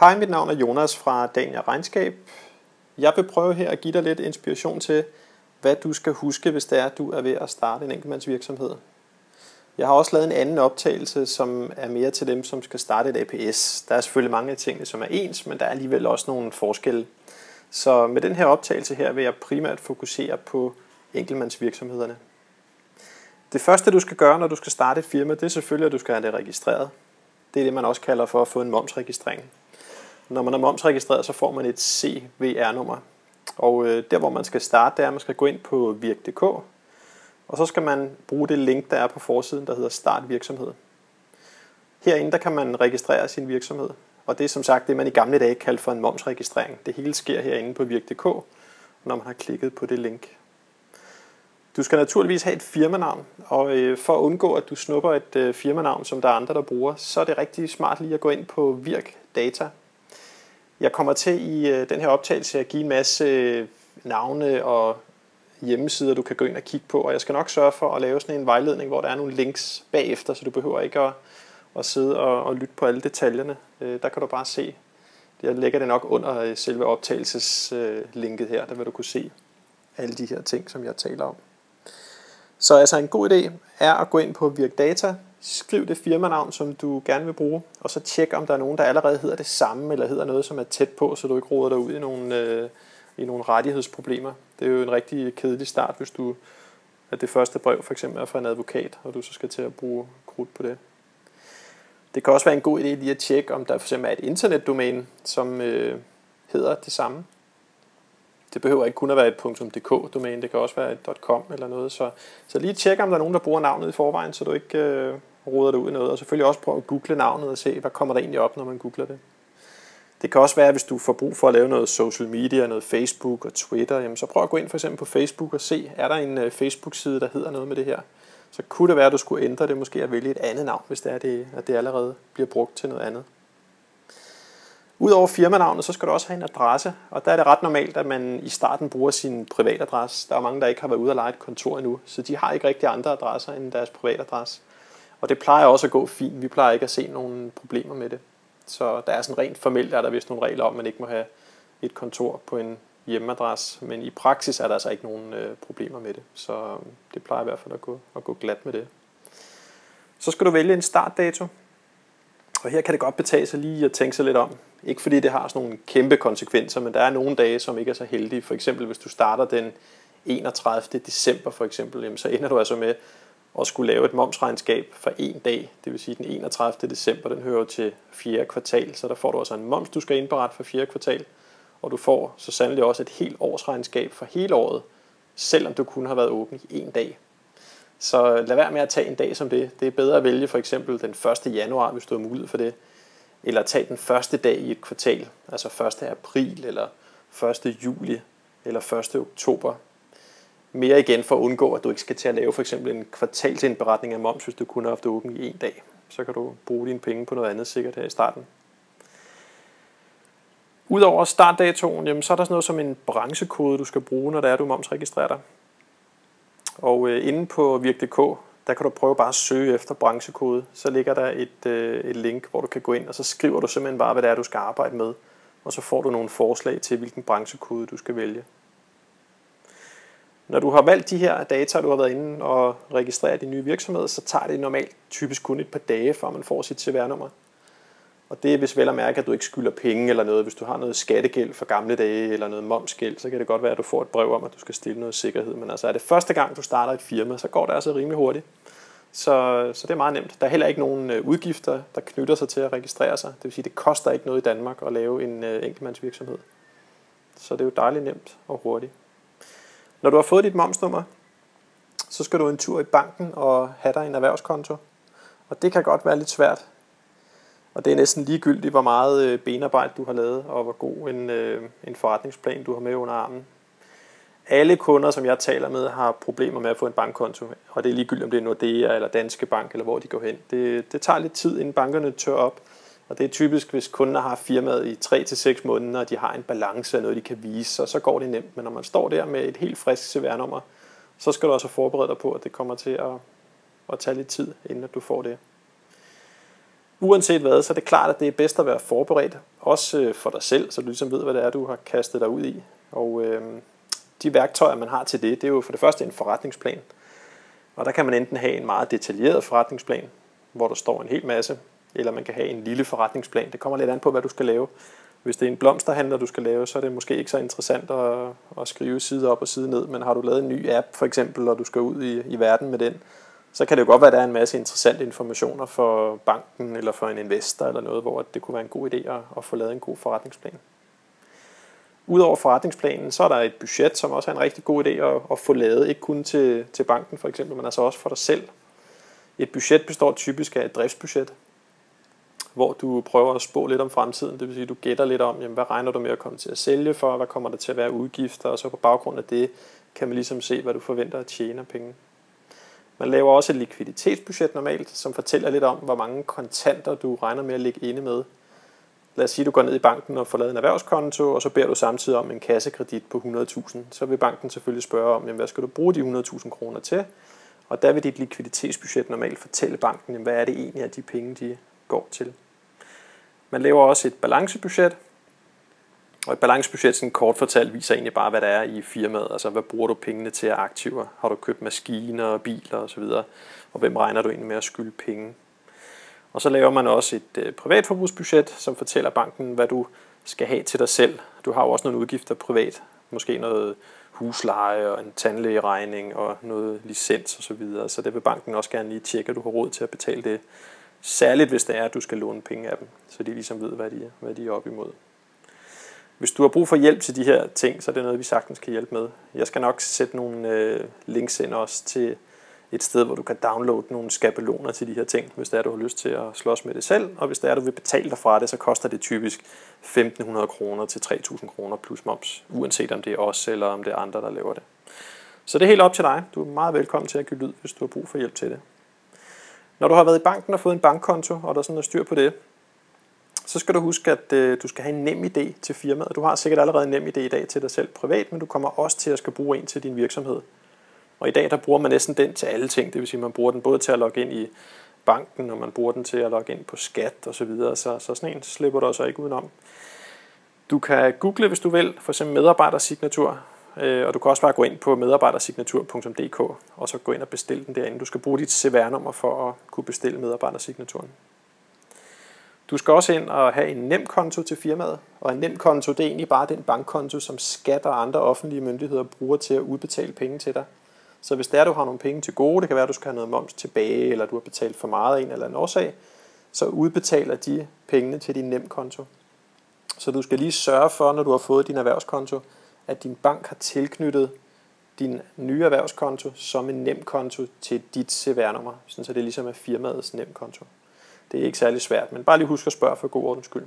Hej, mit navn er Jonas fra Dania Regnskab. Jeg vil prøve her at give dig lidt inspiration til, hvad du skal huske, hvis det er, at du er ved at starte en enkeltmandsvirksomhed. Jeg har også lavet en anden optagelse, som er mere til dem, som skal starte et APS. Der er selvfølgelig mange af tingene, som er ens, men der er alligevel også nogle forskelle. Så med den her optagelse her vil jeg primært fokusere på enkeltmandsvirksomhederne. Det første, du skal gøre, når du skal starte et firma, det er selvfølgelig, at du skal have det registreret. Det er det, man også kalder for at få en momsregistrering. Når man er momsregistreret, så får man et CVR-nummer. Og øh, der, hvor man skal starte, det er, at man skal gå ind på virk.dk, og så skal man bruge det link, der er på forsiden, der hedder Start virksomhed. Herinde der kan man registrere sin virksomhed, og det er som sagt det, man i gamle dage kaldte for en momsregistrering. Det hele sker herinde på virk.dk, når man har klikket på det link. Du skal naturligvis have et firmanavn, og øh, for at undgå, at du snupper et øh, firmanavn, som der er andre, der bruger, så er det rigtig smart lige at gå ind på Virk Data. Jeg kommer til i øh, den her optagelse at give en masse øh, navne og hjemmesider, du kan gå ind og kigge på, og jeg skal nok sørge for at lave sådan en vejledning, hvor der er nogle links bagefter, så du behøver ikke at, at sidde og, og lytte på alle detaljerne. Øh, der kan du bare se, jeg lægger det nok under øh, selve optagelseslinket her, der vil du kunne se alle de her ting, som jeg taler om. Så altså en god idé er at gå ind på Virkdata, skriv det firmanavn, som du gerne vil bruge, og så tjek, om der er nogen, der allerede hedder det samme, eller hedder noget, som er tæt på, så du ikke roder dig ud i nogle, øh, i nogle rettighedsproblemer. Det er jo en rigtig kedelig start, hvis du at det første brev for eksempel er fra en advokat, og du så skal til at bruge krudt på det. Det kan også være en god idé lige at tjekke, om der for eksempel er et internetdomæne, som øh, hedder det samme. Det behøver ikke kun at være et .dk-domæne, det kan også være et .com eller noget. Så, så lige tjek, om der er nogen, der bruger navnet i forvejen, så du ikke øh, roder det ud i noget. Og selvfølgelig også prøv at google navnet og se, hvad kommer der egentlig op, når man googler det. Det kan også være, hvis du får brug for at lave noget social media, noget Facebook og Twitter, jamen så prøv at gå ind for eksempel på Facebook og se, er der en øh, Facebook-side, der hedder noget med det her. Så kunne det være, at du skulle ændre det, måske at vælge et andet navn, hvis det er det, at det allerede bliver brugt til noget andet. Udover firmanavnet, så skal du også have en adresse, og der er det ret normalt, at man i starten bruger sin privatadresse. Der er mange, der ikke har været ude og lege et kontor endnu, så de har ikke rigtig andre adresser end deres privatadresse. Og det plejer også at gå fint. Vi plejer ikke at se nogen problemer med det. Så der er sådan rent formelt, er der vist nogle regler om, at man ikke må have et kontor på en hjemmeadresse, men i praksis er der altså ikke nogen øh, problemer med det. Så øh, det plejer i hvert fald at gå, at gå glat med det. Så skal du vælge en startdato. Og her kan det godt betale sig lige at tænke sig lidt om. Ikke fordi det har sådan nogle kæmpe konsekvenser, men der er nogle dage, som ikke er så heldige. For eksempel hvis du starter den 31. december for eksempel, jamen, så ender du altså med at skulle lave et momsregnskab for en dag. Det vil sige den 31. december, den hører til fjerde kvartal. Så der får du altså en moms, du skal indberette for fjerde kvartal. Og du får så sandelig også et helt årsregnskab for hele året, selvom du kun har været åben i en dag. Så lad være med at tage en dag som det. Det er bedre at vælge for eksempel den 1. januar, hvis du har mulighed for det. Eller tage den første dag i et kvartal, altså 1. april, eller 1. juli, eller 1. oktober. Mere igen for at undgå, at du ikke skal til at lave for eksempel en kvartalsindberetning af moms, hvis du kun har haft åben i en dag. Så kan du bruge dine penge på noget andet sikkert her i starten. Udover startdatoen, jamen, så er der sådan noget som en branchekode, du skal bruge, når det er, du momsregistrerer dig. Og øh, inde på virk.dk, der kan du prøve bare at søge efter branchekode. Så ligger der et, øh, et link, hvor du kan gå ind, og så skriver du simpelthen bare, hvad det er, du skal arbejde med. Og så får du nogle forslag til, hvilken branchekode du skal vælge. Når du har valgt de her data, du har været inde og registreret din nye virksomhed, så tager det normalt typisk kun et par dage, før man får sit CVR-nummer. Og det er hvis vel at mærke, at du ikke skylder penge eller noget. Hvis du har noget skattegæld fra gamle dage eller noget momsgæld, så kan det godt være, at du får et brev om, at du skal stille noget sikkerhed. Men altså er det første gang, du starter et firma, så går det altså rimelig hurtigt. Så, så det er meget nemt. Der er heller ikke nogen øh, udgifter, der knytter sig til at registrere sig. Det vil sige, det koster ikke noget i Danmark at lave en øh, enkeltmandsvirksomhed. Så det er jo dejligt nemt og hurtigt. Når du har fået dit momsnummer, så skal du en tur i banken og have dig en erhvervskonto. Og det kan godt være lidt svært. Og det er næsten ligegyldigt, hvor meget øh, benarbejde du har lavet, og hvor god en, øh, en forretningsplan du har med under armen. Alle kunder, som jeg taler med, har problemer med at få en bankkonto, og det er ligegyldigt, om det er Nordea eller Danske Bank, eller hvor de går hen. Det, det tager lidt tid, inden bankerne tør op, og det er typisk, hvis kunder har firmaet i 3-6 måneder, og de har en balance af noget, de kan vise, så, så går det nemt. Men når man står der med et helt frisk CVR-nummer, så skal du også forberede dig på, at det kommer til at, at tage lidt tid, inden at du får det. uanset hvad, så er det klart, at det er bedst at være forberedt, også øh, for dig selv, så du ligesom ved, hvad det er, du har kastet dig ud i. Og øh, de værktøjer, man har til det, det er jo for det første en forretningsplan. Og der kan man enten have en meget detaljeret forretningsplan, hvor der står en hel masse, eller man kan have en lille forretningsplan. Det kommer lidt an på, hvad du skal lave. Hvis det er en blomsterhandler, du skal lave, så er det måske ikke så interessant at, at skrive side op og side ned. Men har du lavet en ny app for eksempel, og du skal ud i, i verden med den, så kan det jo godt være, at der er en masse interessante informationer for banken eller for en investor eller noget, hvor det kunne være en god idé at, at få lavet en god forretningsplan. Udover forretningsplanen, så er der et budget, som også er en rigtig god idé at, at få lavet, ikke kun til, til banken for eksempel, men altså også for dig selv. Et budget består typisk af et driftsbudget, hvor du prøver at spå lidt om fremtiden. Det vil sige, at du gætter lidt om, jamen, hvad regner du med at komme til at sælge for, hvad kommer der til at være udgifter, og så på baggrund af det kan man ligesom se, hvad du forventer at tjene af penge. Man laver også et likviditetsbudget normalt, som fortæller lidt om, hvor mange kontanter du regner med at ligge inde med. Lad os sige, at du går ned i banken og får lavet en erhvervskonto, og så beder du samtidig om en kassekredit på 100.000. Så vil banken selvfølgelig spørge om, jamen, hvad skal du bruge de 100.000 kroner til? Og der vil dit likviditetsbudget normalt fortælle banken, jamen, hvad er det egentlig, at de penge de går til. Man laver også et balancebudget, og et balancebudget, sådan kort fortalt, viser egentlig bare, hvad der er i firmaet. Altså, hvad bruger du pengene til af aktiver? Har du købt maskiner, biler osv.? Og hvem regner du egentlig med at skylde penge? Og så laver man også et øh, privatforbrugsbudget, som fortæller banken, hvad du skal have til dig selv. Du har jo også nogle udgifter privat. Måske noget husleje og en tandlægeregning og noget licens osv. Så, videre. så det vil banken også gerne lige tjekke, at du har råd til at betale det. Særligt hvis det er, at du skal låne penge af dem, så de ligesom ved, hvad de, hvad de er op imod. Hvis du har brug for hjælp til de her ting, så er det noget, vi sagtens kan hjælpe med. Jeg skal nok sætte nogle øh, links ind også til et sted, hvor du kan downloade nogle skabeloner til de her ting, hvis det er, du har lyst til at slås med det selv. Og hvis det er, du vil betale dig fra det, så koster det typisk 1.500 kroner til 3.000 kroner plus moms, uanset om det er os eller om det er andre, der laver det. Så det er helt op til dig. Du er meget velkommen til at give lyd, hvis du har brug for hjælp til det. Når du har været i banken og fået en bankkonto, og der sådan er styr på det, så skal du huske, at øh, du skal have en nem idé til firmaet. Du har sikkert allerede en nem idé i dag til dig selv privat, men du kommer også til at skal bruge en til din virksomhed. Og i dag der bruger man næsten den til alle ting. Det vil sige, at man bruger den både til at logge ind i banken, og man bruger den til at logge ind på skat og så videre. Så, så sådan en slipper du også ikke udenom. Du kan google, hvis du vil, for eksempel medarbejdersignatur, Øh, og du kan også bare gå ind på medarbejdersignatur.dk og så gå ind og bestille den derinde. Du skal bruge dit CVR-nummer for at kunne bestille medarbejdersignaturen. Du skal også ind og have en nem konto til firmaet, og en nem konto det er egentlig bare den bankkonto, som skat og andre offentlige myndigheder bruger til at udbetale penge til dig. Så hvis der er, du har nogle penge til gode, det kan være, at du skal have noget moms tilbage, eller du har betalt for meget af en eller anden årsag, så udbetaler de pengene til din nem konto. Så du skal lige sørge for, når du har fået din erhvervskonto, at din bank har tilknyttet din nye erhvervskonto som en nem konto til dit CVR-nummer, så det ligesom er firmaets nem konto. Det er ikke særlig svært, men bare lige husk at spørge for god ordens skyld.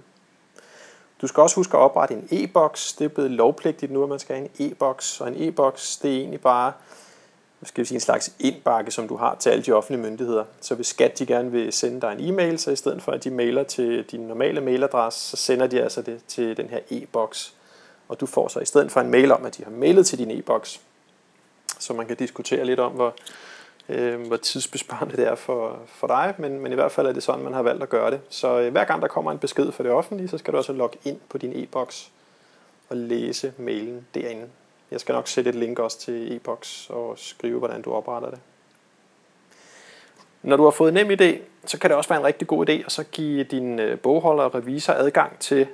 Du skal også huske at oprette en e-boks. Det er blevet lovpligtigt nu, at man skal have en e-boks. Og en e-boks, det er egentlig bare skal vi sige, en slags indbakke, som du har til alle de offentlige myndigheder. Så hvis skat de gerne vil sende dig en e-mail, så i stedet for at de mailer til din normale mailadresse, så sender de altså det til den her e-boks. Og du får så i stedet for en mail om, at de har mailet til din e-boks, så man kan diskutere lidt om, hvor, øh, hvor tidsbesparende det er for, for dig, men, men i hvert fald er det sådan, man har valgt at gøre det. Så øh, hver gang der kommer en besked fra det offentlige, så skal du altså også logge ind på din e-boks og læse mailen derinde. Jeg skal nok sætte et link også til e-boks og skrive, hvordan du opretter det. Når du har fået nem idé, så kan det også være en rigtig god idé at så give din øh, bogholder og revisor adgang til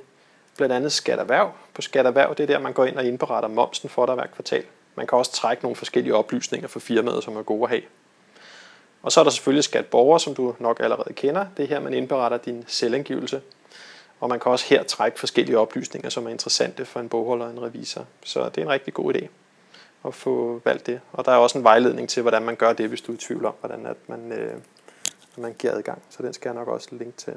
blandt andet skatterhverv. På skatterhverv, det er der, man går ind og indberetter momsen for dig hver kvartal. Man kan også trække nogle forskellige oplysninger for firmaet, som er gode at have. Og så er der selvfølgelig skatborger, som du nok allerede kender. Det er her, man indberetter din selvangivelse. Og man kan også her trække forskellige oplysninger, som er interessante for en bogholder og en revisor. Så det er en rigtig god idé at få valgt det. Og der er også en vejledning til, hvordan man gør det, hvis du er i tvivl om, hvordan at man, øh, man giver adgang. Så den skal jeg nok også linke til.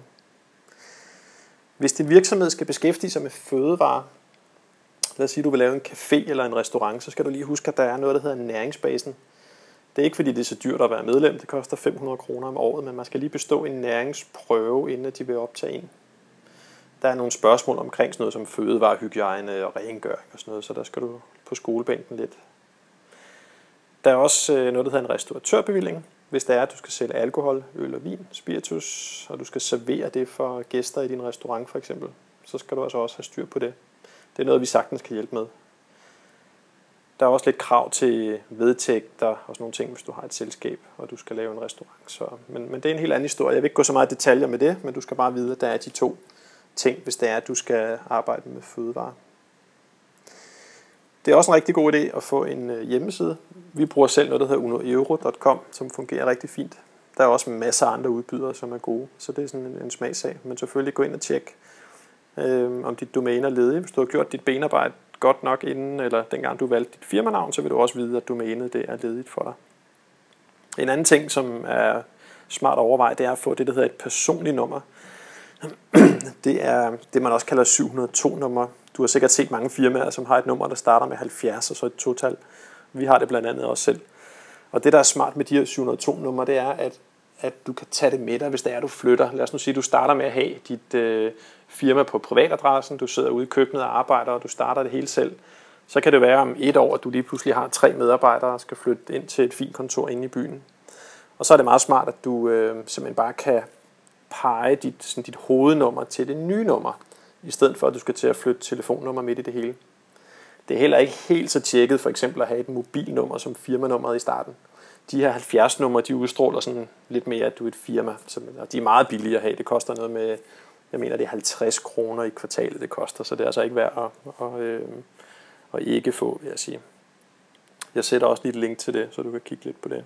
Hvis din virksomhed skal beskæftige sig med fødevarer, lad os sige, at du vil lave en café eller en restaurant, så skal du lige huske, at der er noget, der hedder næringsbasen. Det er ikke fordi, det er så dyrt at være medlem. Det koster 500 kroner om året, men man skal lige bestå en næringsprøve, inden de vil optage en. Der er nogle spørgsmål omkring sådan noget som fødevarehygiejne og rengøring og sådan noget, så der skal du på skolebænken lidt. Der er også øh, noget, der hedder en restauratørbevilling hvis det er, at du skal sælge alkohol, øl og vin, spiritus, og du skal servere det for gæster i din restaurant for eksempel, så skal du altså også have styr på det. Det er noget, vi sagtens kan hjælpe med. Der er også lidt krav til vedtægter og sådan nogle ting, hvis du har et selskab, og du skal lave en restaurant. Så, men, men det er en helt anden historie. Jeg vil ikke gå så meget i detaljer med det, men du skal bare vide, at der er de to ting, hvis det er, at du skal arbejde med fødevarer. Det er også en rigtig god idé at få en øh, hjemmeside. Vi bruger selv noget, der hedder unoeuro.com, som fungerer rigtig fint. Der er også masser af andre udbydere, som er gode, så det er sådan en, en smagsag. Men selvfølgelig gå ind og tjek, øh, om dit domæne er ledigt. Hvis du har gjort dit benarbejde godt nok inden, eller dengang du valgte dit firmanavn, så vil du også vide, at domænet det er ledigt for dig. En anden ting, som er smart at overveje, det er at få det, der hedder et personligt nummer. Det er det, man også kalder 702-nummer. Du har sikkert set mange firmaer, som har et nummer, der starter med 70 og så et total. Vi har det blandt andet også selv. Og det, der er smart med de her 702-numre, det er, at, at du kan tage det med dig, hvis det er, du flytter. Lad os nu sige, at du starter med at have dit øh, firma på privatadressen, du sidder ude i køkkenet og arbejder, og du starter det hele selv. Så kan det være om et år, at du lige pludselig har tre medarbejdere og skal flytte ind til et fint kontor inde i byen. Og så er det meget smart, at du øh, simpelthen bare kan pege dit, sådan dit hovednummer til det nye nummer, i stedet for at du skal til at flytte telefonnummer midt i det hele. Det er heller ikke helt så tjekket for eksempel at have et mobilnummer som firmanummeret i starten. De her 70 numre, de udstråler sådan lidt mere, at du er et firma. Og de er meget billige at have. Det koster noget med, jeg mener det er 50 kroner i kvartalet, det koster. Så det er altså ikke værd at, at, at, at ikke få, vil jeg sige. Jeg sætter også lige et link til det, så du kan kigge lidt på det.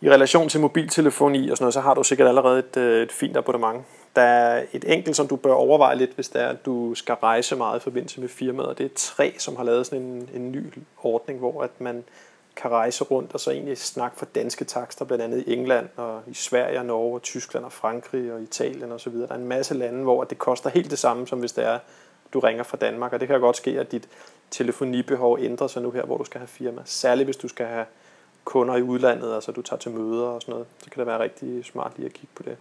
I relation til mobiltelefoni og sådan noget, så har du sikkert allerede et, øh, et fint abonnement. Der er et enkelt, som du bør overveje lidt, hvis det er, at du skal rejse meget i forbindelse med firmaet, og det er tre, som har lavet sådan en, en ny ordning, hvor at man kan rejse rundt og så egentlig snakke for danske takster, blandt andet i England og i Sverige og Norge og Tyskland og Frankrig og Italien og så videre. Der er en masse lande, hvor det koster helt det samme, som hvis det er, du ringer fra Danmark, og det kan godt ske, at dit telefonibehov ændrer sig nu her, hvor du skal have firma. Særligt hvis du skal have kunder i udlandet, altså du tager til møder og sådan noget, så kan det være rigtig smart lige at kigge på det.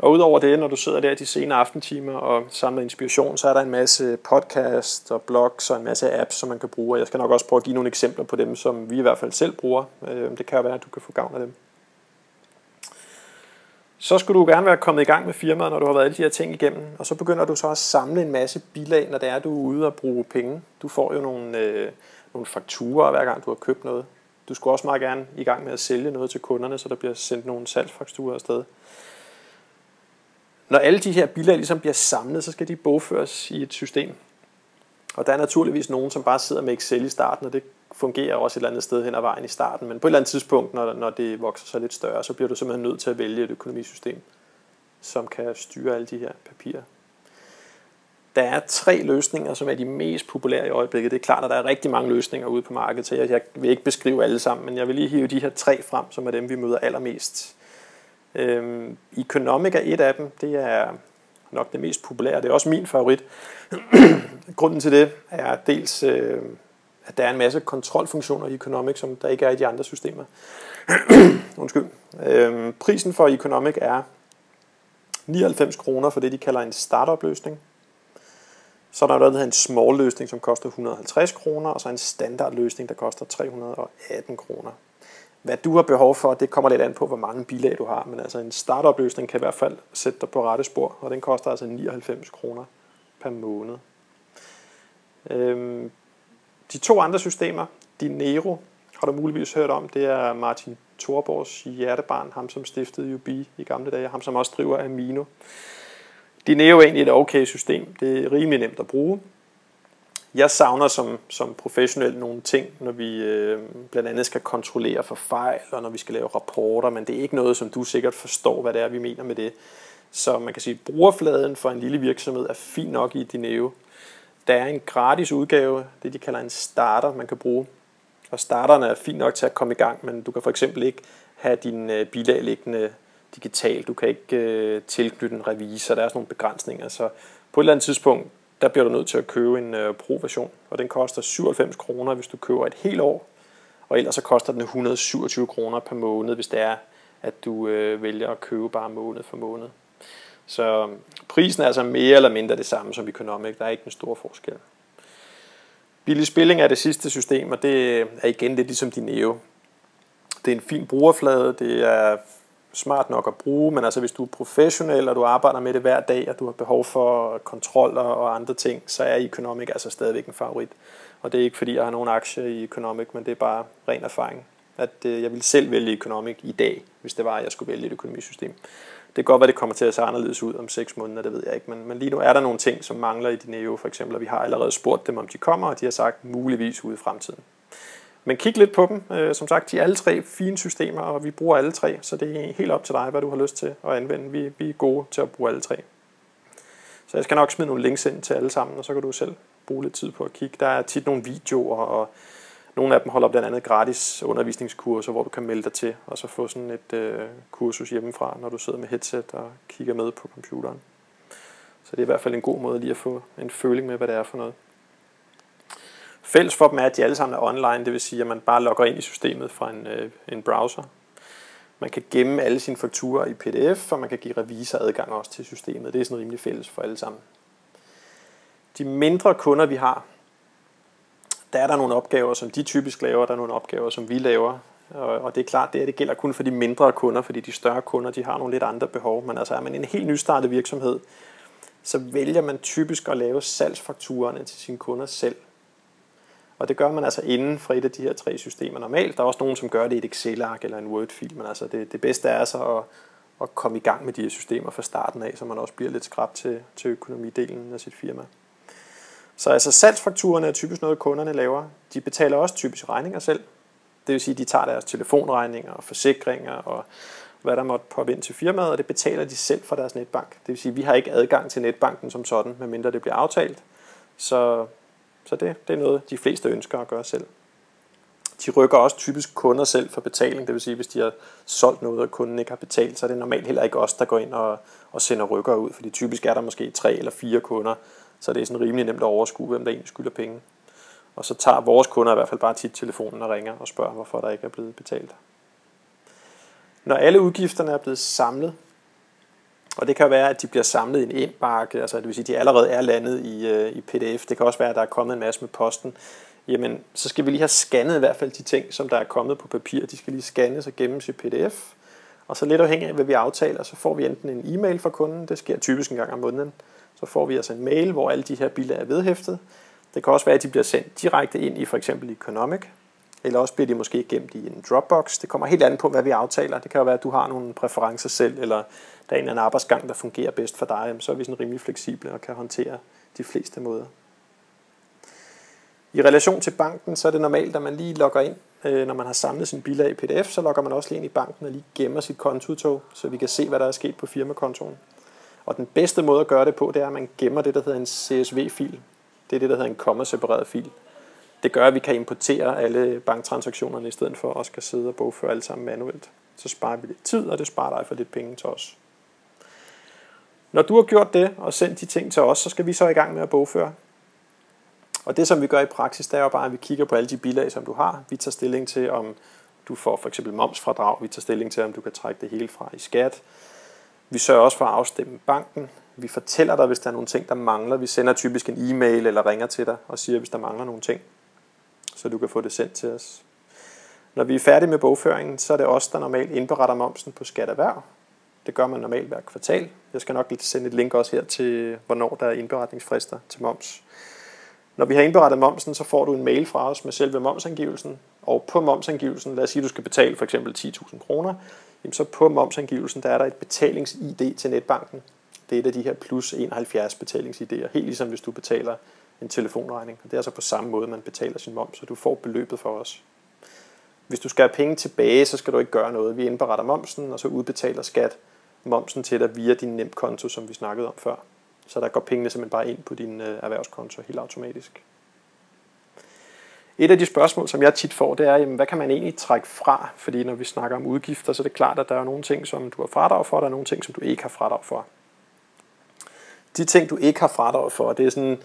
Og udover det, når du sidder der de sene aftentimer og samler inspiration, så er der en masse podcast og blogs og en masse apps, som man kan bruge. Jeg skal nok også prøve at give nogle eksempler på dem, som vi i hvert fald selv bruger. Øh, det kan jo være, at du kan få gavn af dem. Så skulle du gerne være kommet i gang med firmaet, når du har været alle de her ting igennem. Og så begynder du så at samle en masse bilag, når det er, at du er ude og bruge penge. Du får jo nogle, øh, nogle fakturer, hver gang du har købt noget. Du skulle også meget gerne i gang med at sælge noget til kunderne, så der bliver sendt nogle salgsfakturer afsted. Når alle de her bilag ligesom bliver samlet, så skal de bogføres i et system. Og der er naturligvis nogen, som bare sidder med Excel i starten, og det fungerer også et eller andet sted hen ad vejen i starten. Men på et eller andet tidspunkt, når, når det vokser sig lidt større, så bliver du simpelthen nødt til at vælge et økonomisystem, som kan styre alle de her papirer. Der er tre løsninger, som er de mest populære i øjeblikket. Det er klart, at der er rigtig mange løsninger ude på markedet, så jeg, jeg vil ikke beskrive alle sammen, men jeg vil lige hive de her tre frem, som er dem, vi møder allermest. Øhm, Economic er et af dem. Det er nok det mest populære. Det er også min favorit. Grunden til det er dels, øh, at der er en masse kontrolfunktioner i Economic, som der ikke er i de andre systemer. Undskyld. Øhm, prisen for Economic er 99 kroner for det, de kalder en startup-løsning. Så er der noget, der hedder en small løsning, som koster 150 kroner, og så en standard løsning, der koster 318 kroner. Hvad du har behov for, det kommer lidt an på, hvor mange bilag du har, men altså en startup løsning kan i hvert fald sætte dig på rette spor, og den koster altså 99 kroner per måned. Øhm, de to andre systemer, Dinero, har du muligvis hørt om, det er Martin Thorborgs hjertebarn, ham som stiftede UB i gamle dage, ham som også driver Amino. Dinero er egentlig et okay system, det er rimelig nemt at bruge, jeg savner som, som professionel nogle ting, når vi øh, blandt andet skal kontrollere for fejl, og når vi skal lave rapporter, men det er ikke noget, som du sikkert forstår, hvad det er, vi mener med det. Så man kan sige, at brugerfladen for en lille virksomhed er fin nok i Dineo. Der er en gratis udgave, det de kalder en starter, man kan bruge. Og starterne er fint nok til at komme i gang, men du kan for eksempel ikke have din øh, bilag liggende digitalt. Du kan ikke øh, tilknytte en revisor, der er sådan nogle begrænsninger. Så på et eller andet tidspunkt, der bliver du nødt til at købe en øh, Pro-version, og den koster 97 kroner, hvis du køber et helt år, og ellers så koster den 127 kroner per måned, hvis det er, at du øh, vælger at købe bare måned for måned. Så øhm, prisen er altså mere eller mindre det samme som Economic, der er ikke en stor forskel. Billig spilling er det sidste system, og det er igen lidt ligesom Dineo. Det er en fin brugerflade, det er smart nok at bruge, men altså hvis du er professionel, og du arbejder med det hver dag, og du har behov for kontroller og andre ting, så er Economic altså stadigvæk en favorit. Og det er ikke fordi, jeg har nogen aktie i Economic, men det er bare ren erfaring. At øh, jeg ville selv vælge Economic i dag, hvis det var, at jeg skulle vælge et økonomisystem. Det kan godt være, det kommer til at se anderledes ud om 6 måneder, det ved jeg ikke. Men, men lige nu er der nogle ting, som mangler i Dineo for eksempel, og vi har allerede spurgt dem, om de kommer, og de har sagt muligvis ude i fremtiden. Men kig lidt på dem. Øh, som sagt, de er alle tre fine systemer, og vi bruger alle tre, så det er helt op til dig, hvad du har lyst til at anvende. Vi, vi er gode til at bruge alle tre. Så jeg skal nok smide nogle links ind til alle sammen, og så kan du selv bruge lidt tid på at kigge. Der er tit nogle videoer, og nogle af dem holder blandt andet gratis undervisningskurser, hvor du kan melde dig til, og så få sådan et øh, kursus hjemmefra, når du sidder med headset og kigger med på computeren. Så det er i hvert fald en god måde lige at få en føling med, hvad det er for noget. Fælles for dem er, at de alle sammen er online, det vil sige, at man bare logger ind i systemet fra en, øh, en browser. Man kan gemme alle sine fakturer i PDF, og man kan give revisor adgang også til systemet. Det er sådan rimelig fælles for alle sammen. De mindre kunder, vi har, der er der nogle opgaver, som de typisk laver, der er nogle opgaver, som vi laver. Og det er klart, det, er, det gælder kun for de mindre kunder, fordi de større kunder, de har nogle lidt andre behov. Men altså er man en helt nystartet virksomhed, så vælger man typisk at lave salgsfakturerne til sine kunder selv. Og det gør man altså inden for et af de her tre systemer normalt. Der er også nogen, som gør det i et Excel-ark eller en Word-fil, men altså det, det bedste er altså at, at komme i gang med de her systemer fra starten af, så man også bliver lidt skrab til, til økonomidelen af sit firma. Så altså salgsfakturerne er typisk noget, kunderne laver. De betaler også typisk regninger selv. Det vil sige, at de tager deres telefonregninger og forsikringer og hvad der måtte poppe ind til firmaet, og det betaler de selv fra deres netbank. Det vil sige, at vi har ikke adgang til netbanken som sådan, medmindre det bliver aftalt. Så, så det, det er noget, de fleste ønsker at gøre selv. De rykker også typisk kunder selv for betaling, det vil sige, hvis de har solgt noget, og kunden ikke har betalt, så er det normalt heller ikke os, der går ind og, og sender rykker ud, fordi typisk er der måske tre eller fire kunder, så det er sådan rimelig nemt at overskue, hvem der egentlig skylder penge. Og så tager vores kunder i hvert fald bare tit telefonen og ringer og spørger, hvorfor der ikke er blevet betalt. Når alle udgifterne er blevet samlet, og det kan være, at de bliver samlet i en indbakke, altså det vil sige, at de allerede er landet i, øh, i pdf. Det kan også være, at der er kommet en masse med posten. Jamen, så skal vi lige have scannet i hvert fald de ting, som der er kommet på papir. De skal lige scannes og gemmes i pdf. Og så lidt afhængig af, hvad vi aftaler, så får vi enten en e-mail fra kunden, det sker typisk en gang om måneden, så får vi altså en mail, hvor alle de her billeder er vedhæftet. Det kan også være, at de bliver sendt direkte ind i for eksempel Economic, eller også bliver de måske gemt i en Dropbox. Det kommer helt an på, hvad vi aftaler. Det kan jo være, at du har nogle præferencer selv, eller der er en eller anden arbejdsgang, der fungerer bedst for dig. Så er vi sådan rimelig fleksible og kan håndtere de fleste måder. I relation til banken, så er det normalt, at man lige logger ind, øh, når man har samlet sin bilag i PDF, så logger man også lige ind i banken og lige gemmer sit kontoudtog, så vi kan se, hvad der er sket på firmakontoen. Og den bedste måde at gøre det på, det er, at man gemmer det, der hedder en CSV-fil. Det er det, der hedder en komma-separeret fil. Det gør, at vi kan importere alle banktransaktionerne, i stedet for at skal sidde og bogføre alle sammen manuelt. Så sparer vi lidt tid, og det sparer dig for lidt penge til os. Når du har gjort det og sendt de ting til os, så skal vi så i gang med at bogføre. Og det, som vi gør i praksis, det er jo bare, at vi kigger på alle de bilag, som du har. Vi tager stilling til, om du får for eksempel momsfradrag. Vi tager stilling til, om du kan trække det hele fra i skat. Vi sørger også for at afstemme banken. Vi fortæller dig, hvis der er nogle ting, der mangler. Vi sender typisk en e-mail eller ringer til dig og siger, hvis der mangler nogle ting, så du kan få det sendt til os. Når vi er færdige med bogføringen, så er det os, der normalt indberetter momsen på skatterhverv. Det gør man normalt hver kvartal. Jeg skal nok lige sende et link også her til, hvornår der er indberetningsfrister til moms. Når vi har indberettet momsen, så får du en mail fra os med selve momsangivelsen. Og på momsangivelsen, lad os sige, at du skal betale for eksempel 10.000 kroner, jamen så på momsangivelsen, der er der et betalings-ID til netbanken. Det er et af de her plus 71 betalings-ID'er, helt ligesom hvis du betaler en telefonregning. Og det er altså på samme måde, man betaler sin moms, så du får beløbet for os. Hvis du skal have penge tilbage, så skal du ikke gøre noget. Vi indberetter momsen, og så udbetaler skat momsen til dig via din nemkonto, som vi snakkede om før. Så der går pengene simpelthen bare ind på din øh, erhvervskonto helt automatisk. Et af de spørgsmål, som jeg tit får, det er, jamen, hvad kan man egentlig trække fra? Fordi når vi snakker om udgifter, så er det klart, at der er nogle ting, som du har fradrag for, og der er nogle ting, som du ikke har fradrag for. De ting, du ikke har fradrag for, det er sådan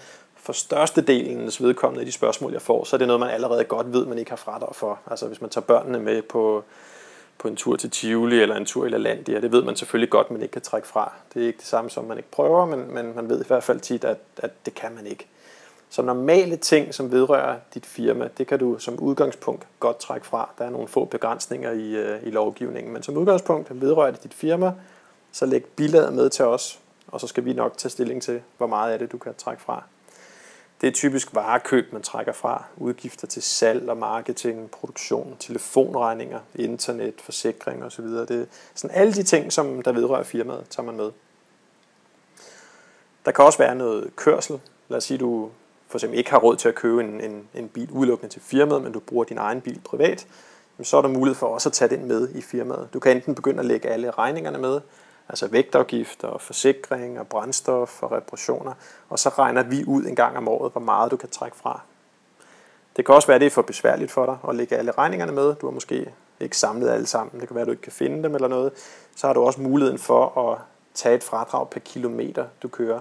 for størstedelens vedkommende af de spørgsmål, jeg får, så er det noget, man allerede godt ved, man ikke har fradrag for. Altså hvis man tager børnene med på, på en tur til Tivoli eller en tur i LaLandia, det ved man selvfølgelig godt, man ikke kan trække fra. Det er ikke det samme som, man ikke prøver, men, men man ved i hvert fald tit, at, at det kan man ikke. Så normale ting, som vedrører dit firma, det kan du som udgangspunkt godt trække fra. Der er nogle få begrænsninger i, øh, i lovgivningen, men som udgangspunkt vedrører det dit firma, så læg billedet med til os, og så skal vi nok tage stilling til, hvor meget af det du kan trække fra. Det er typisk varekøb, man trækker fra. Udgifter til salg og marketing, produktion, telefonregninger, internet, forsikring osv. Det er sådan alle de ting, som der vedrører firmaet, tager man med. Der kan også være noget kørsel. Lad os sige, du for eksempel ikke har råd til at købe en, en, en bil udelukkende til firmaet, men du bruger din egen bil privat, så er der mulighed for også at tage den med i firmaet. Du kan enten begynde at lægge alle regningerne med, altså vægtafgifter og forsikring og brændstof og reparationer, og så regner vi ud en gang om året, hvor meget du kan trække fra. Det kan også være, at det er for besværligt for dig at lægge alle regningerne med. Du har måske ikke samlet alle sammen. Det kan være, at du ikke kan finde dem eller noget. Så har du også muligheden for at tage et fradrag per kilometer, du kører.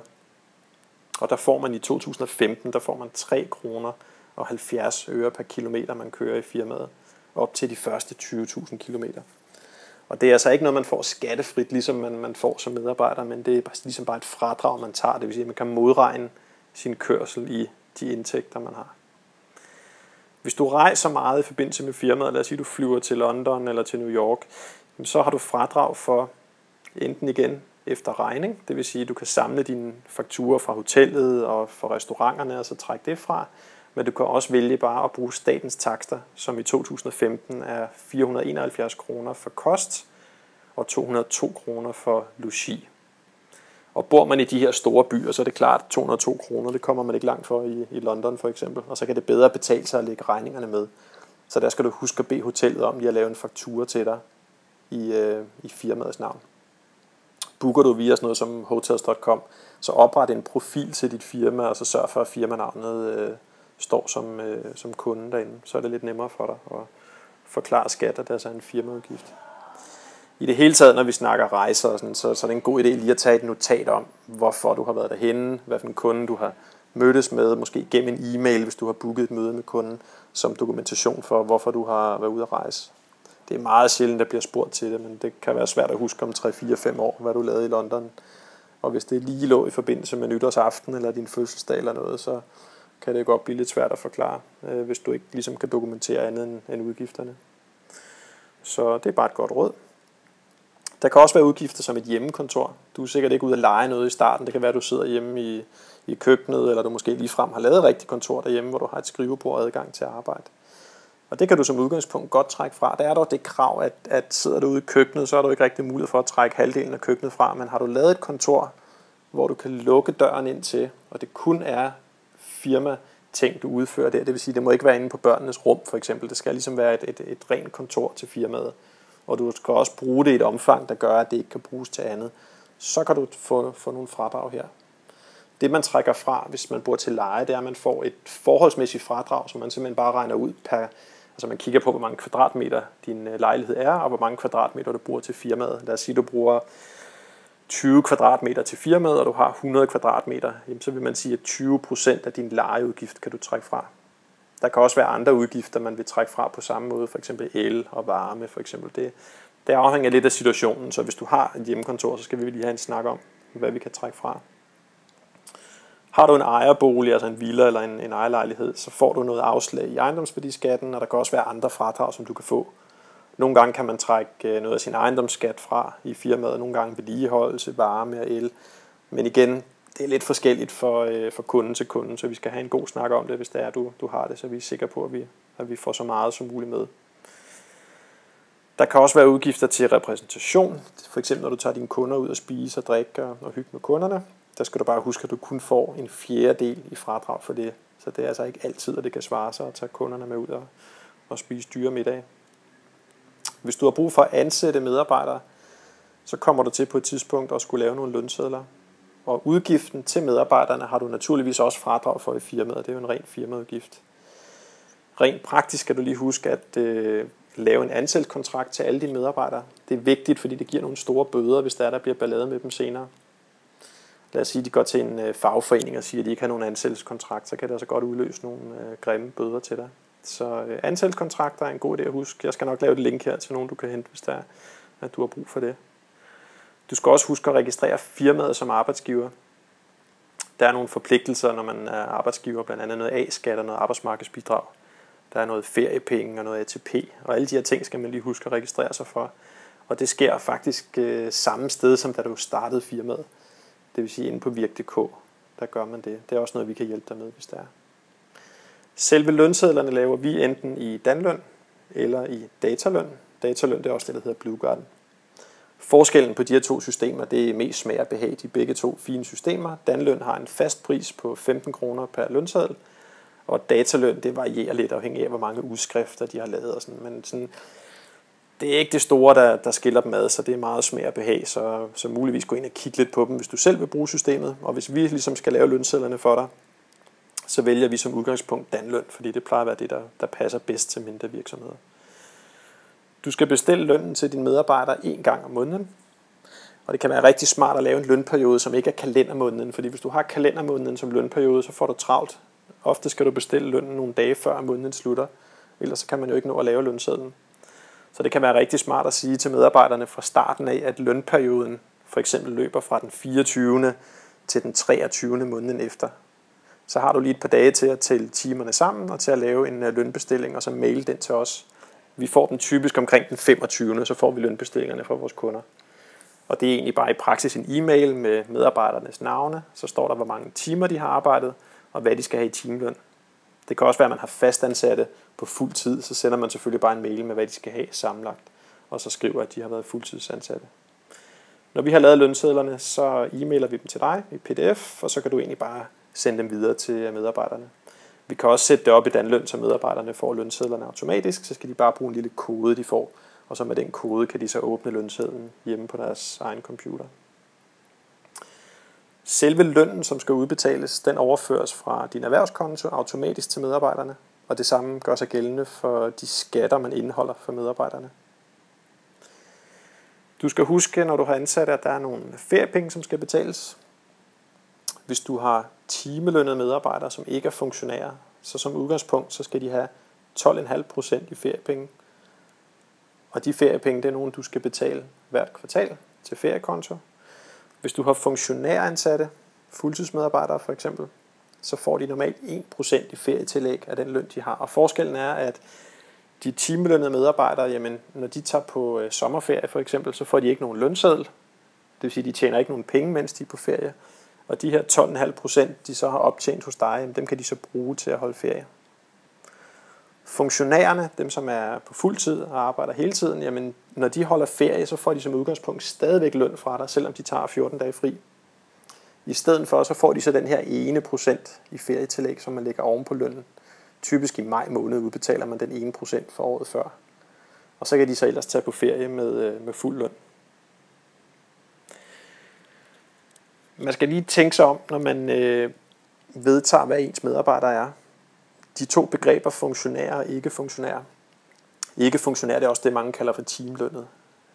Og der får man i 2015, der får man 3 kroner og 70 øre per kilometer, man kører i firmaet, op til de første 20.000 kilometer. Og det er altså ikke noget, man får skattefrit, ligesom man, man får som medarbejder, men det er bare, ligesom bare et fradrag, man tager. Det vil sige, at man kan modregne sin kørsel i de indtægter, man har. Hvis du rejser meget i forbindelse med firmaet, lad os sige, at du flyver til London eller til New York, så har du fradrag for enten igen efter regning, det vil sige, at du kan samle dine fakturer fra hotellet og fra restauranterne, og så trække det fra. Men du kan også vælge bare at bruge statens takster, som i 2015 er 471 kroner for kost og 202 kroner for logi. Og bor man i de her store byer, så er det klart, at 202 kroner, det kommer man ikke langt for i, i London for eksempel. Og så kan det bedre betale sig at lægge regningerne med. Så der skal du huske at bede hotellet om lige at lave en faktura til dig i, øh, i firmaets navn. Booker du via sådan noget som hotels.com, så opret en profil til dit firma, og så sørg for, at firmanavnet øh, står som, øh, som kunde derinde. Så er det lidt nemmere for dig at forklare skat, at det er en firmaudgift. I det hele taget, når vi snakker rejser, og sådan, så, så er det en god idé lige at tage et notat om, hvorfor du har været derhenne, hvad for en kunde du har mødtes med, måske gennem en e-mail, hvis du har booket et møde med kunden, som dokumentation for, hvorfor du har været ude at rejse. Det er meget sjældent, der bliver spurgt til det, men det kan være svært at huske om 3-4-5 år, hvad du lavede i London. Og hvis det lige lå i forbindelse med nytårsaften eller din fødselsdag eller noget, så kan det godt blive lidt svært at forklare, øh, hvis du ikke ligesom kan dokumentere andet end, end udgifterne. Så det er bare et godt råd. Der kan også være udgifter som et hjemmekontor. Du er sikkert ikke ude at lege noget i starten. Det kan være, at du sidder hjemme i, i køkkenet, eller du måske lige frem har lavet et rigtigt kontor derhjemme, hvor du har et skrivebord og adgang til arbejde. Og det kan du som udgangspunkt godt trække fra. Der er dog det krav, at, at sidder du ude i køkkenet, så er du ikke rigtig mulighed for at trække halvdelen af køkkenet fra. Men har du lavet et kontor, hvor du kan lukke døren ind til, og det kun er firma ting, du udfører der. Det vil sige, det må ikke være inde på børnenes rum, for eksempel. Det skal ligesom være et, et, et rent kontor til firmaet. Og du skal også bruge det i et omfang, der gør, at det ikke kan bruges til andet. Så kan du få, få nogle fradrag her. Det, man trækker fra, hvis man bor til leje, det er, at man får et forholdsmæssigt fradrag, som man simpelthen bare regner ud per, Altså man kigger på, hvor mange kvadratmeter din øh, lejlighed er, og hvor mange kvadratmeter du bruger til firmaet. Lad os sige, du bruger 20 kvadratmeter til firmaet, og du har 100 kvadratmeter, jamen så vil man sige, at 20 procent af din lejeudgift kan du trække fra. Der kan også være andre udgifter, man vil trække fra på samme måde, for eksempel el og varme. For eksempel. Det, det afhænger lidt af situationen, så hvis du har et hjemmekontor, så skal vi lige have en snak om, hvad vi kan trække fra. Har du en ejerbolig, altså en villa eller en, en ejerlejlighed, så får du noget afslag i ejendomsværdiskatten, og der kan også være andre fradrag, som du kan få. Nogle gange kan man trække øh, noget af sin ejendomsskat fra i firmaet, nogle gange vedligeholdelse, varme og el. Men igen, det er lidt forskelligt for, øh, for kunden til kunden, så vi skal have en god snak om det, hvis det er, du, du har det, så vi er sikre på, at vi, at vi får så meget som muligt med. Der kan også være udgifter til repræsentation, for eksempel når du tager dine kunder ud og spise og drikke og, og hygge med kunderne der skal du bare huske, at du kun får en fjerdedel i fradrag for det. Så det er altså ikke altid, at det kan svare sig at tage kunderne med ud og, og spise dyre middag. Hvis du har brug for at ansætte medarbejdere, så kommer du til på et tidspunkt at skulle lave nogle lønsedler. Og udgiften til medarbejderne har du naturligvis også fradrag for i firmaet. Det er jo en ren firmaudgift. Rent praktisk skal du lige huske at øh, lave en ansættelseskontrakt til alle dine medarbejdere. Det er vigtigt, fordi det giver nogle store bøder, hvis der, er, der bliver ballade med dem senere lad os sige, at de går til en øh, fagforening og siger, at de ikke har nogen ansættelseskontrakt, så kan det altså godt udløse nogle øh, grimme bøder til dig. Så øh, ansættelseskontrakter er en god idé at huske. Jeg skal nok lave et link her til nogen, du kan hente, hvis der er, at du har brug for det. Du skal også huske at registrere firmaet som arbejdsgiver. Der er nogle forpligtelser, når man er arbejdsgiver, blandt andet noget A-skat og noget arbejdsmarkedsbidrag. Der er noget feriepenge og noget ATP, og alle de her ting skal man lige huske at registrere sig for. Og det sker faktisk øh, samme sted, som da du startede firmaet. Det vil sige inde på virk.dk, der gør man det. Det er også noget, vi kan hjælpe dig med, hvis det er. Selve lønsedlerne laver vi enten i Danløn eller i Dataløn. Dataløn det er også det, der hedder Blue Garden. Forskellen på de her to systemer, det er mest smag og behag. De begge to fine systemer. Danløn har en fast pris på 15 kroner per lønseddel, og dataløn, det varierer lidt afhængig af, hvor mange udskrifter de har lavet. Og sådan. Men sådan, det er ikke det store, der, der skiller dem ad, så det er meget smag og behag. Så, så muligvis gå ind og kigge lidt på dem, hvis du selv vil bruge systemet. Og hvis vi ligesom skal lave lønsedlerne for dig, så vælger vi som udgangspunkt danløn, fordi det plejer at være det, der, der passer bedst til mindre virksomheder. Du skal bestille lønnen til dine medarbejdere en gang om måneden. Og det kan være rigtig smart at lave en lønperiode, som ikke er kalendermåneden, fordi hvis du har kalendermåneden som lønperiode, så får du travlt. Ofte skal du bestille lønnen nogle dage før måneden slutter, ellers så kan man jo ikke nå at lave lønsedlen. Så det kan være rigtig smart at sige til medarbejderne fra starten af, at lønperioden for eksempel løber fra den 24. til den 23. måneden efter. Så har du lige et par dage til at tælle timerne sammen og til at lave en øh, lønbestilling og så mail den til os. Vi får den typisk omkring den 25. så får vi lønbestillingerne fra vores kunder. Og det er egentlig bare i praksis en e-mail med medarbejdernes navne. Så står der, hvor mange timer de har arbejdet, og hvad de skal have i timeløn. Det kan også være, at man har fastansatte på fuld tid, så sender man selvfølgelig bare en mail med, hvad de skal have sammenlagt, og så skriver, at de har været fuldtidsansatte. Når vi har lavet lønsedlerne, så e-mailer vi dem til dig i pdf, og så kan du egentlig bare sende dem videre til medarbejderne. Vi kan også sætte det op i den løn, så medarbejderne får lønsedlerne automatisk, så skal de bare bruge en lille kode, de får, og så med den kode kan de så åbne lønsedlen hjemme på deres egen computer. Selve lønnen, som skal udbetales, den overføres fra din erhvervskonto automatisk til medarbejderne, og det samme gør sig gældende for de skatter, man indeholder for medarbejderne. Du skal huske, når du har ansat, at der er nogle feriepenge, som skal betales. Hvis du har timelønnede medarbejdere, som ikke er funktionærer, så som udgangspunkt, så skal de have 12,5% i feriepenge. Og de feriepenge, det er nogen, du skal betale hvert kvartal til feriekonto. Hvis du har funktionæransatte, fuldtidsmedarbejdere for eksempel, så får de normalt 1% i ferietillæg af den løn, de har. Og forskellen er, at de timelønnede medarbejdere, jamen, når de tager på øh, sommerferie for eksempel, så får de ikke nogen lønseddel. Det vil sige, at de tjener ikke nogen penge, mens de er på ferie. Og de her 12,5 procent, de så har optjent hos dig, dem kan de så bruge til at holde ferie. Funktionærerne, dem som er på fuld tid og arbejder hele tiden, jamen, når de holder ferie, så får de som udgangspunkt stadigvæk løn fra dig, selvom de tager 14 dage fri. I stedet for, så får de så den her ene procent i ferietillæg, som man lægger oven på lønnen. Typisk i maj måned udbetaler man den ene procent for året før. Og så kan de så ellers tage på ferie med, øh, med fuld løn. Man skal lige tænke sig om, når man øh, vedtager, hvad ens medarbejder er. De to begreber, funktionærer og ikke-funktionærer. Ikke-funktionær, det er også det, mange kalder for teamlønnet.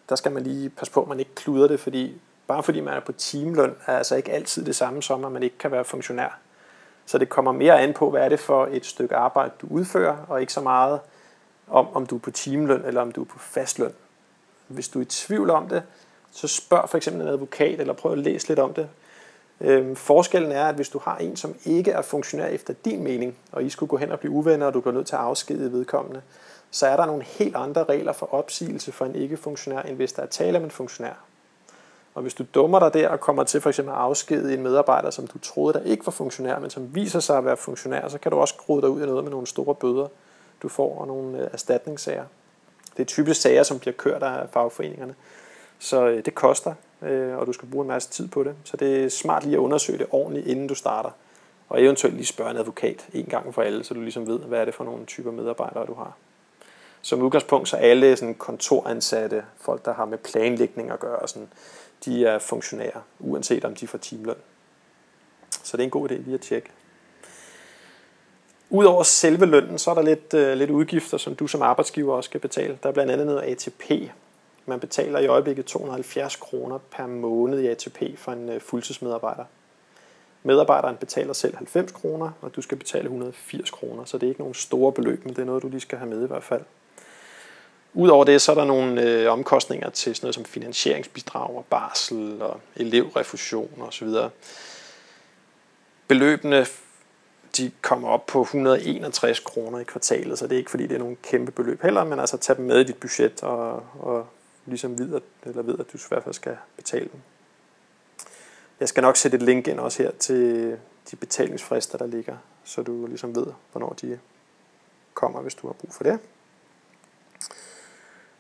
Der skal man lige passe på, at man ikke kluder det, fordi bare fordi man er på teamløn, er altså ikke altid det samme som, at man ikke kan være funktionær. Så det kommer mere an på, hvad er det for et stykke arbejde, du udfører, og ikke så meget om, om du er på timeløn eller om du er på fastløn. Hvis du er i tvivl om det, så spørg for eksempel en advokat, eller prøv at læse lidt om det. Øhm, forskellen er, at hvis du har en, som ikke er funktionær efter din mening, og I skulle gå hen og blive uvenner, og du går nødt til at afskedige vedkommende, så er der nogle helt andre regler for opsigelse for en ikke-funktionær, end hvis der er tale om en funktionær. Og hvis du dummer dig der og kommer til for eksempel at afskedige en medarbejder, som du troede, der ikke var funktionær, men som viser sig at være funktionær, så kan du også skrue dig ud af noget med nogle store bøder, du får, og nogle øh, erstatningssager. Det er typisk sager, som bliver kørt af fagforeningerne. Så øh, det koster, øh, og du skal bruge en masse tid på det. Så det er smart lige at undersøge det ordentligt, inden du starter. Og eventuelt lige spørge en advokat en gang for alle, så du ligesom ved, hvad er det for nogle typer medarbejdere, du har. Som udgangspunkt så alle sådan kontoransatte, folk der har med planlægning at gøre, sådan, de er funktionærer, uanset om de får timeløn. Så det er en god idé lige at tjekke. Udover selve lønnen, så er der lidt, øh, lidt udgifter, som du som arbejdsgiver også skal betale. Der er blandt andet noget ATP, man betaler i øjeblikket 270 kroner per måned i ATP for en øh, fuldtidsmedarbejder. Medarbejderen betaler selv 90 kroner, og du skal betale 180 kroner, så det er ikke nogen store beløb, men det er noget, du lige skal have med i hvert fald. Udover det, så er der nogle øh, omkostninger til sådan noget som finansieringsbidrag og barsel og elevrefusion osv. beløbene de kommer op på 161 kroner i kvartalet, så det er ikke fordi, det er nogle kæmpe beløb heller, men altså tag dem med i dit budget og, og ligesom ved, at, eller ved, at du i hvert fald skal betale dem. Jeg skal nok sætte et link ind også her til de betalingsfrister, der ligger, så du ligesom ved, hvornår de kommer, hvis du har brug for det.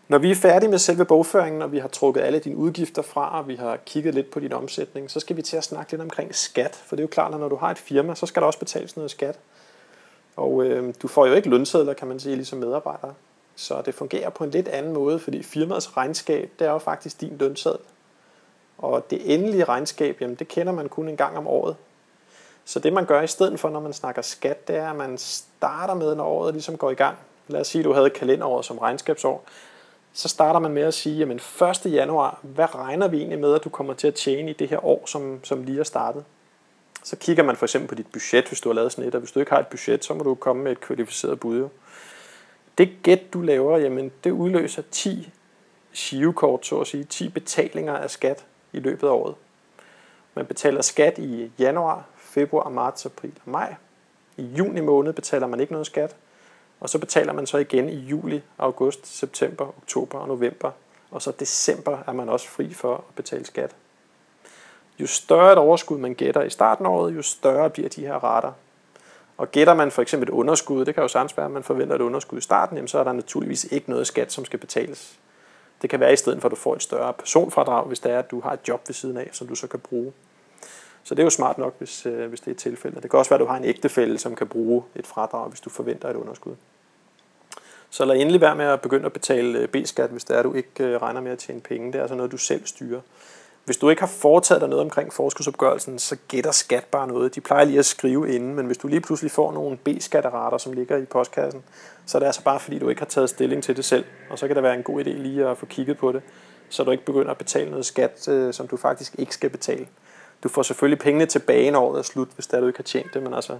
Når vi er færdige med selve bogføringen, og vi har trukket alle dine udgifter fra, og vi har kigget lidt på din omsætning, så skal vi til at snakke lidt omkring skat. For det er jo klart, at når du har et firma, så skal der også betales noget skat. Og øh, du får jo ikke lønsedler, kan man sige, ligesom medarbejder. Så det fungerer på en lidt anden måde, fordi firmaets regnskab, det er jo faktisk din lønseddel. Og det endelige regnskab, jamen det kender man kun en gang om året. Så det man gør i stedet for, når man snakker skat, det er, at man starter med, når året ligesom går i gang. Lad os sige, at du havde kalenderåret som regnskabsår så starter man med at sige, jamen 1. januar, hvad regner vi egentlig med, at du kommer til at tjene i det her år, som, som lige er startet? Så kigger man for eksempel på dit budget, hvis du har lavet sådan et, og hvis du ikke har et budget, så må du komme med et kvalificeret bud. Det gæt, du laver, jamen det udløser 10 shivekort, så at sige, 10 betalinger af skat i løbet af året. Man betaler skat i januar, februar, marts, april og maj. I juni måned betaler man ikke noget skat. Og så betaler man så igen i juli, august, september, oktober og november. Og så december er man også fri for at betale skat. Jo større et overskud man gætter i starten af året, jo større bliver de her rater. Og gætter man for eksempel et underskud, det kan jo sagtens være, at man forventer et underskud i starten, jamen så er der naturligvis ikke noget skat, som skal betales. Det kan være i stedet for, at du får et større personfradrag, hvis det er, at du har et job ved siden af, som du så kan bruge. Så det er jo smart nok, hvis, øh, hvis det er et tilfælde. Det kan også være, at du har en ægtefælle, som kan bruge et fradrag, hvis du forventer et underskud. Så lad endelig være med at begynde at betale øh, B-skat, hvis det er, at du ikke øh, regner med at tjene penge. Det er altså noget, du selv styrer. Hvis du ikke har foretaget dig noget omkring forskudsopgørelsen, så gætter skat bare noget. De plejer lige at skrive inden, men hvis du lige pludselig får nogle B-skatterater, som ligger i postkassen, så er det altså bare fordi, du ikke har taget stilling til det selv. Og så kan det være en god idé lige at få kigget på det, så du ikke begynder at betale noget skat, øh, som du faktisk ikke skal betale. Du får selvfølgelig pengene tilbage, når året er slut, hvis det er, du ikke har tjent det, men altså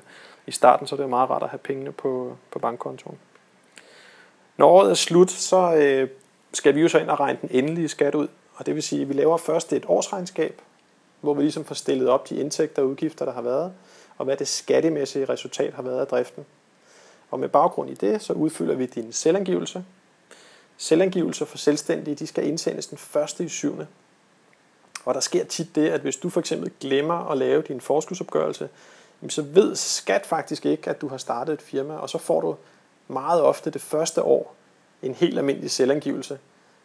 i starten så er det meget rart at have pengene på, på bankkontoen. Når året er slut, så øh, skal vi jo så ind og regne den endelige skat ud. Og det vil sige, at vi laver først et årsregnskab, hvor vi ligesom får stillet op de indtægter og udgifter, der har været, og hvad det skattemæssige resultat har været af driften. Og med baggrund i det, så udfylder vi din selvangivelse. Selvangivelser for selvstændige, de skal indsendes den første i syvende. Og der sker tit det, at hvis du for eksempel glemmer at lave din forskudsopgørelse, så ved skat faktisk ikke, at du har startet et firma, og så får du meget ofte det første år en helt almindelig selvangivelse.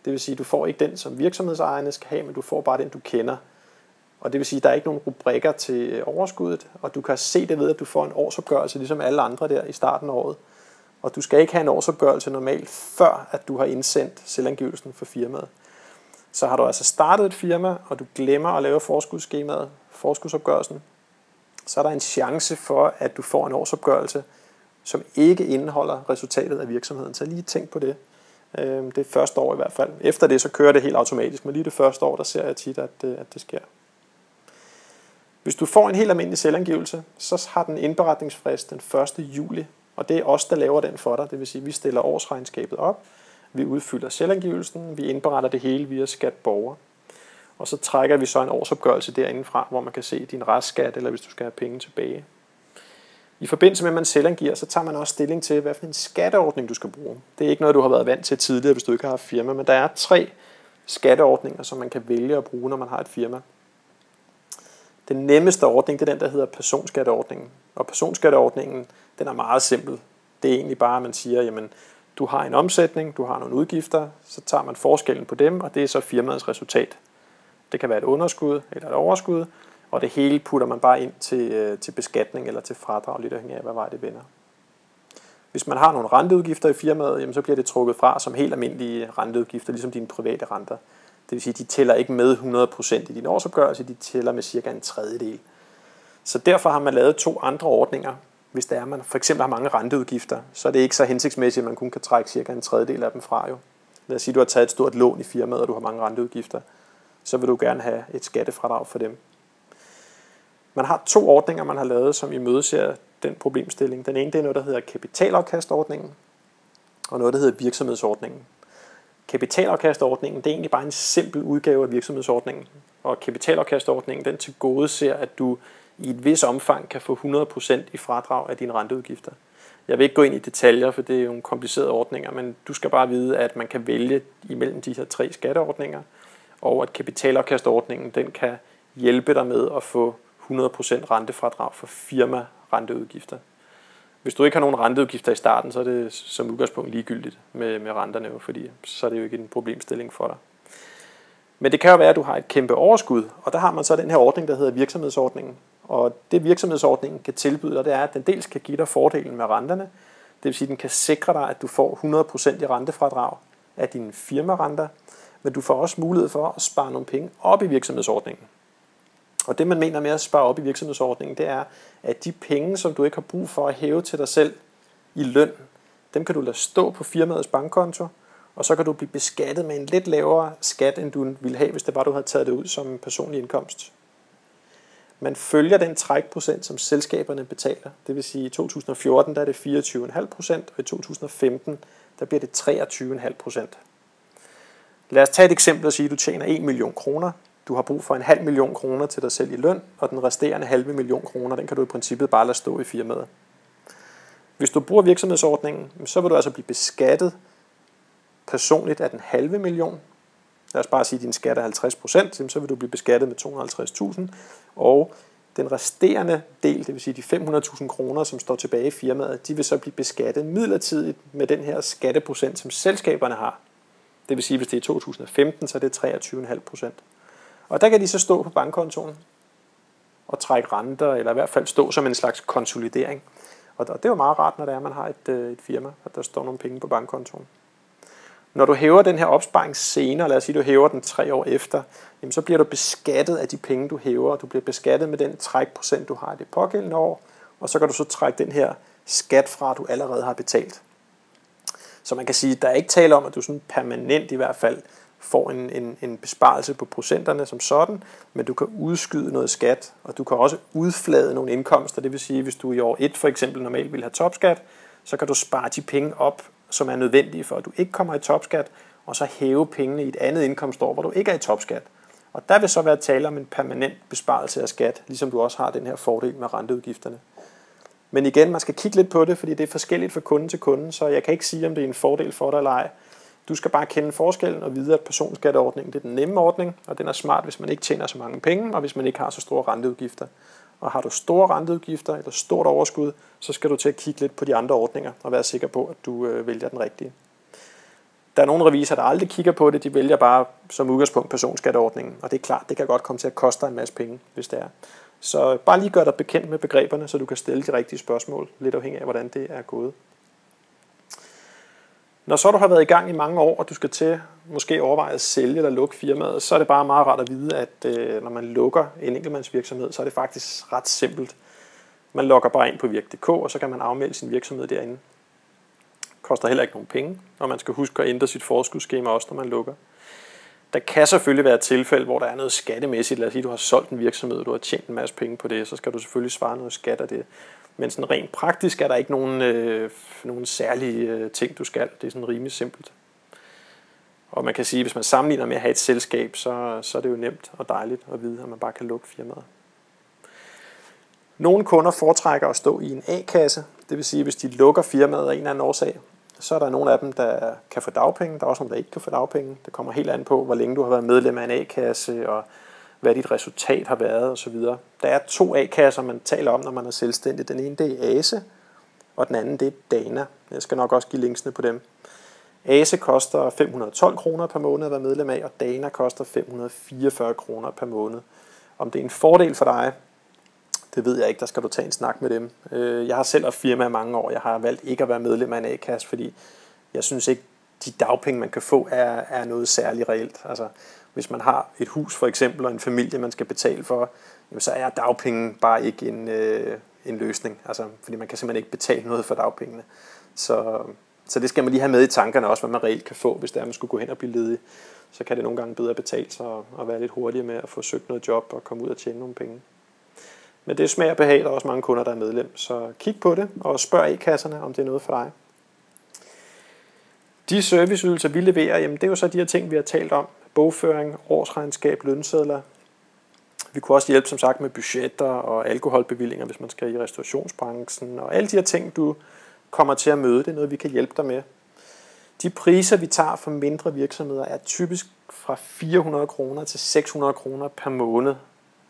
Det vil sige, at du får ikke den, som virksomhedsejerne skal have, men du får bare den, du kender. Og det vil sige, at der er ikke nogen rubrikker til overskuddet, og du kan se det ved, at du får en årsopgørelse, ligesom alle andre der i starten af året. Og du skal ikke have en årsopgørelse normalt, før at du har indsendt selvangivelsen for firmaet. Så har du altså startet et firma, og du glemmer at lave forskudsskemaet, forskudsopgørelsen, så er der en chance for, at du får en årsopgørelse, som ikke indeholder resultatet af virksomheden. Så lige tænk på det. Øh, det første år i hvert fald. Efter det, så kører det helt automatisk, men lige det første år, der ser jeg tit, at det, at det sker. Hvis du får en helt almindelig selvangivelse, så har den indberetningsfrist den 1. juli, og det er os, der laver den for dig. Det vil sige, at vi stiller årsregnskabet op, vi udfylder selvangivelsen, vi indberetter det hele via skat borger. Og så trækker vi så en årsopgørelse derindefra, hvor man kan se din restskat, eller hvis du skal have penge tilbage. I forbindelse med, at man selvangiver, så tager man også stilling til, hvad for en skatteordning du skal bruge. Det er ikke noget, du har været vant til tidligere, hvis du ikke har haft firma, men der er tre skatteordninger, som man kan vælge at bruge, når man har et firma. Den nemmeste ordning, det er den, der hedder personskatteordningen. Og personskatteordningen, den er meget simpel. Det er egentlig bare, at man siger, jamen, du har en omsætning, du har nogle udgifter, så tager man forskellen på dem, og det er så firmaets resultat. Det kan være et underskud eller et overskud, og det hele putter man bare ind til, øh, til beskatning eller til fradrag, lidt afhængig af, hvad vej det vender. Hvis man har nogle renteudgifter i firmaet, jamen, så bliver det trukket fra som helt almindelige renteudgifter, ligesom dine private renter. Det vil sige, at de tæller ikke med 100% i din årsopgørelse, de tæller med cirka en tredjedel. Så derfor har man lavet to andre ordninger. Hvis der er, at man for eksempel har mange renteudgifter, så er det ikke så hensigtsmæssigt, at man kun kan trække cirka en tredjedel af dem fra. Jo. Lad os sige, at du har taget et stort lån i firmaet, og du har mange renteudgifter. Så vil du gerne have et skattefradrag for dem. Man har to ordninger, man har lavet, som i ser den problemstilling. Den ene det er noget, der hedder kapitalafkastordningen, og noget, der hedder virksomhedsordningen. Kapitalafkastordningen det er egentlig bare en simpel udgave af virksomhedsordningen. Og kapitalafkastordningen den til gode ser, at du i et vis omfang kan få 100% i fradrag af dine renteudgifter. Jeg vil ikke gå ind i detaljer, for det er jo nogle komplicerede ordninger, men du skal bare vide, at man kan vælge imellem de her tre skatteordninger, og at kapitalafkastordningen den kan hjælpe dig med at få 100% rentefradrag for firma renteudgifter. Hvis du ikke har nogen renteudgifter i starten, så er det som udgangspunkt ligegyldigt med, med renterne, fordi så er det jo ikke en problemstilling for dig. Men det kan jo være, at du har et kæmpe overskud, og der har man så den her ordning, der hedder virksomhedsordningen. Og det virksomhedsordningen kan tilbyde dig, det er, at den dels kan give dig fordelen med renterne, det vil sige, at den kan sikre dig, at du får 100% i rentefradrag af dine firmarenter, men du får også mulighed for at spare nogle penge op i virksomhedsordningen. Og det man mener med at spare op i virksomhedsordningen, det er, at de penge, som du ikke har brug for at hæve til dig selv i løn, dem kan du lade stå på firmaets bankkonto, og så kan du blive beskattet med en lidt lavere skat, end du ville have, hvis det var, du havde taget det ud som personlig indkomst. Man følger den trækprocent, som selskaberne betaler. Det vil sige, at i 2014 der er det 24,5 procent, og i 2015 der bliver det 23,5 procent. Lad os tage et eksempel og sige, at du tjener 1 million kroner. Du har brug for en halv million kroner til dig selv i løn, og den resterende halve million kroner, den kan du i princippet bare lade stå i firmaet. Hvis du bruger virksomhedsordningen, så vil du altså blive beskattet personligt af den halve million. Lad os bare sige, at din skat er 50%, så vil du blive beskattet med 250.000, og den resterende del, det vil sige de 500.000 kroner, som står tilbage i firmaet, de vil så blive beskattet midlertidigt med den her skatteprocent, som selskaberne har. Det vil sige, hvis det er 2015, så er det 23,5 procent. Og der kan de så stå på bankkontoen og trække renter, eller i hvert fald stå som en slags konsolidering. Og det er jo meget rart, når det er, at man har et, øh, et firma, at der står nogle penge på bankkontoen. Når du hæver den her opsparing senere, lad os sige, du hæver den tre år efter, jamen så bliver du beskattet af de penge, du hæver. Du bliver beskattet med den trækprocent, du har i det pågældende år, og så kan du så trække den her skat fra, du allerede har betalt. Så man kan sige, at der er ikke tale om, at du sådan permanent i hvert fald får en, en, en besparelse på procenterne som sådan, men du kan udskyde noget skat, og du kan også udflade nogle indkomster. Det vil sige, hvis du i år 1 for eksempel normalt vil have topskat, så kan du spare de penge op, som er nødvendige for, at du ikke kommer i topskat, og så hæve pengene i et andet indkomstår, hvor du ikke er i topskat. Og der vil så være tale om en permanent besparelse af skat, ligesom du også har den her fordel med renteudgifterne. Men igen, man skal kigge lidt på det, fordi det er forskelligt fra kunde til kunde, så jeg kan ikke sige, om det er en fordel for dig eller ej. Du skal bare kende forskellen og vide, at personskatteordningen det er den nemme ordning, og den er smart, hvis man ikke tjener så mange penge, og hvis man ikke har så store renteudgifter. Og har du store renteudgifter eller stort overskud, så skal du til at kigge lidt på de andre ordninger og være sikker på, at du øh, vælger den rigtige. Der er nogle revisorer, der aldrig kigger på det. De vælger bare som udgangspunkt personskatteordningen. Og det er klart, det kan godt komme til at koste dig en masse penge, hvis det er. Så bare lige gør dig bekendt med begreberne, så du kan stille de rigtige spørgsmål, lidt afhængig af, hvordan det er gået. Når så du har været i gang i mange år, og du skal til måske overveje at sælge eller lukke firmaet, så er det bare meget rart at vide, at øh, når man lukker en enkeltmandsvirksomhed, så er det faktisk ret simpelt. Man logger bare ind på virk.dk, og så kan man afmelde sin virksomhed derinde. Det koster heller ikke nogen penge, og man skal huske at ændre sit forskudsskema også, når man lukker. Der kan selvfølgelig være et tilfælde, hvor der er noget skattemæssigt. Lad os sige, at du har solgt en virksomhed, og du har tjent en masse penge på det, så skal du selvfølgelig svare noget skat af det. Men sådan rent praktisk er der ikke nogen, øh, nogen særlige øh, ting, du skal. Det er sådan rimelig simpelt. Og man kan sige, at hvis man sammenligner med at have et selskab, så, så er det jo nemt og dejligt at vide, at man bare kan lukke firmaet. Nogle kunder foretrækker at stå i en A-kasse, det vil sige, hvis de lukker firmaet af en eller anden årsag, så er der nogle af dem, der kan få dagpenge, der er også nogle, der ikke kan få dagpenge. Det kommer helt an på, hvor længe du har været medlem af en A-kasse, og hvad dit resultat har været osv. Der er to A-kasser, man taler om, når man er selvstændig. Den ene det er ASE, og den anden det er Dana. Jeg skal nok også give linksene på dem. ASE koster 512 kroner per måned at være medlem af, og Dana koster 544 kroner per måned. Om det er en fordel for dig, det ved jeg ikke, der skal du tage en snak med dem. Øh, jeg har selv haft firma i mange år, jeg har valgt ikke at være medlem af en A-kasse, fordi jeg synes ikke, de dagpenge, man kan få, er, er noget særligt reelt. Altså, hvis man har et hus for eksempel, og en familie, man skal betale for, jamen, så er dagpenge bare ikke en, øh, en løsning. Altså, fordi man kan simpelthen ikke betale noget for dagpengene. Så, så det skal man lige have med i tankerne også, hvad man reelt kan få, hvis det er, man skulle gå hen og blive ledig. Så kan det nogle gange bedre betale sig at være lidt hurtigere med at få søgt noget job og komme ud og tjene nogle penge. Men det smager behag, der er også mange kunder, der er medlem. Så kig på det og spørg e-kasserne, om det er noget for dig. De serviceydelser, vi leverer, jamen det er jo så de her ting, vi har talt om bogføring, årsregnskab, lønsedler. Vi kunne også hjælpe som sagt med budgetter og alkoholbevillinger, hvis man skal i restaurationsbranchen, og alle de her ting, du kommer til at møde, det er noget, vi kan hjælpe dig med. De priser, vi tager for mindre virksomheder, er typisk fra 400 kroner til 600 kroner per måned.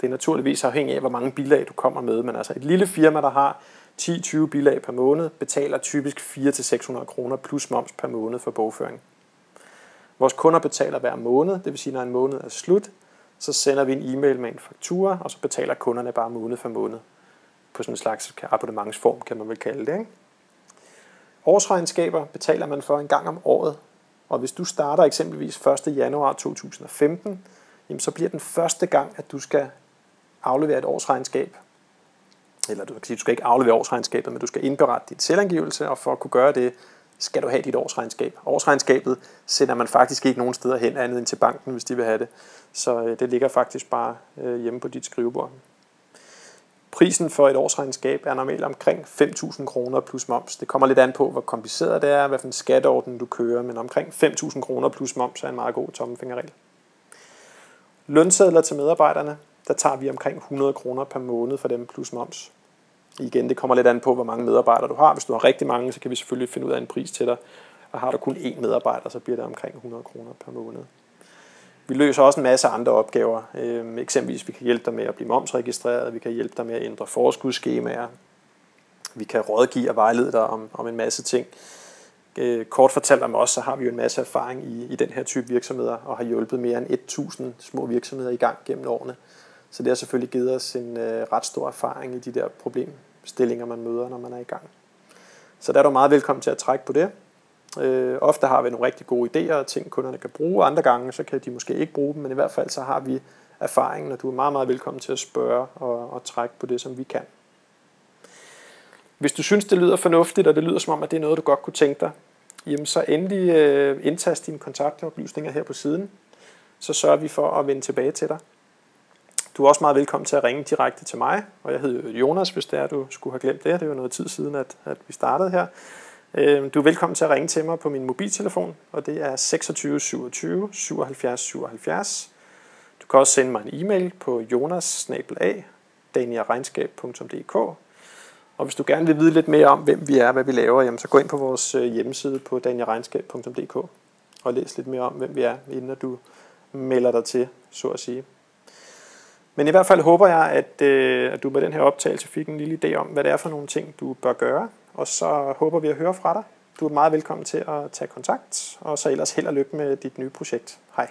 Det er naturligvis afhængigt af, hvor mange bilag du kommer med, men altså et lille firma, der har 10-20 bilag per måned, betaler typisk 400-600 kroner plus moms per måned for bogføring. Vores kunder betaler hver måned, det vil sige, når en måned er slut, så sender vi en e-mail med en faktura, og så betaler kunderne bare måned for måned. På sådan en slags abonnementsform, kan man vel kalde det. Ikke? Årsregnskaber betaler man for en gang om året, og hvis du starter eksempelvis 1. januar 2015, jamen så bliver den første gang, at du skal aflevere et årsregnskab, eller du kan sige, du skal ikke aflevere årsregnskabet, men du skal indberette dit selvangivelse, og for at kunne gøre det, skal du have dit årsregnskab. Årsregnskabet sender man faktisk ikke nogen steder hen andet end til banken, hvis de vil have det. Så øh, det ligger faktisk bare øh, hjemme på dit skrivebord. Prisen for et årsregnskab er normalt omkring 5.000 kroner plus moms. Det kommer lidt an på, hvor kompliceret det er, hvad for en skatteorden du kører, men omkring 5.000 kroner plus moms er en meget god tommelfingerregel. Lønsedler til medarbejderne, der tager vi omkring 100 kroner per måned for dem plus moms. Igen, det kommer lidt an på, hvor mange medarbejdere du har. Hvis du har rigtig mange, så kan vi selvfølgelig finde ud af en pris til dig. Og har du kun én medarbejder, så bliver det omkring 100 kroner per måned. Vi løser også en masse andre opgaver. Øhm, eksempelvis vi kan hjælpe dig med at blive momsregistreret, vi kan hjælpe dig med at ændre forskudsskemaer, vi kan rådgive og vejlede dig om, om en masse ting. Øh, kort fortalt om os, så har vi jo en masse erfaring i, i den her type virksomheder, og har hjulpet mere end 1000 små virksomheder i gang gennem årene. Så det har selvfølgelig givet os en øh, ret stor erfaring i de der problemstillinger, man møder, når man er i gang. Så der er du meget velkommen til at trække på det. Øh, ofte har vi nogle rigtig gode idéer og ting, kunderne kan bruge. Andre gange, så kan de måske ikke bruge dem, men i hvert fald så har vi erfaringen, og du er meget, meget velkommen til at spørge og, og trække på det, som vi kan. Hvis du synes, det lyder fornuftigt, og det lyder som om, at det er noget, du godt kunne tænke dig, jamen så endelig øh, indtast dine kontaktoplysninger her på siden. Så sørger vi for at vende tilbage til dig. Du er også meget velkommen til at ringe direkte til mig, og jeg hedder Jonas, hvis det er, du skulle have glemt det. Det er jo noget tid siden, at, at vi startede her. Øhm, du er velkommen til at ringe til mig på min mobiltelefon, og det er 26 27 77 77. Du kan også sende mig en e-mail på jonas og hvis du gerne vil vide lidt mere om, hvem vi er, hvad vi laver, jamen, så gå ind på vores øh, hjemmeside på daniaregnskab.dk og læs lidt mere om, hvem vi er, inden du melder dig til, så at sige. Men i hvert fald håber jeg, at, øh, at du med den her optagelse fik en lille idé om, hvad det er for nogle ting, du bør gøre. Og så håber vi at høre fra dig. Du er meget velkommen til at tage kontakt, og så ellers held og lykke med dit nye projekt. Hej.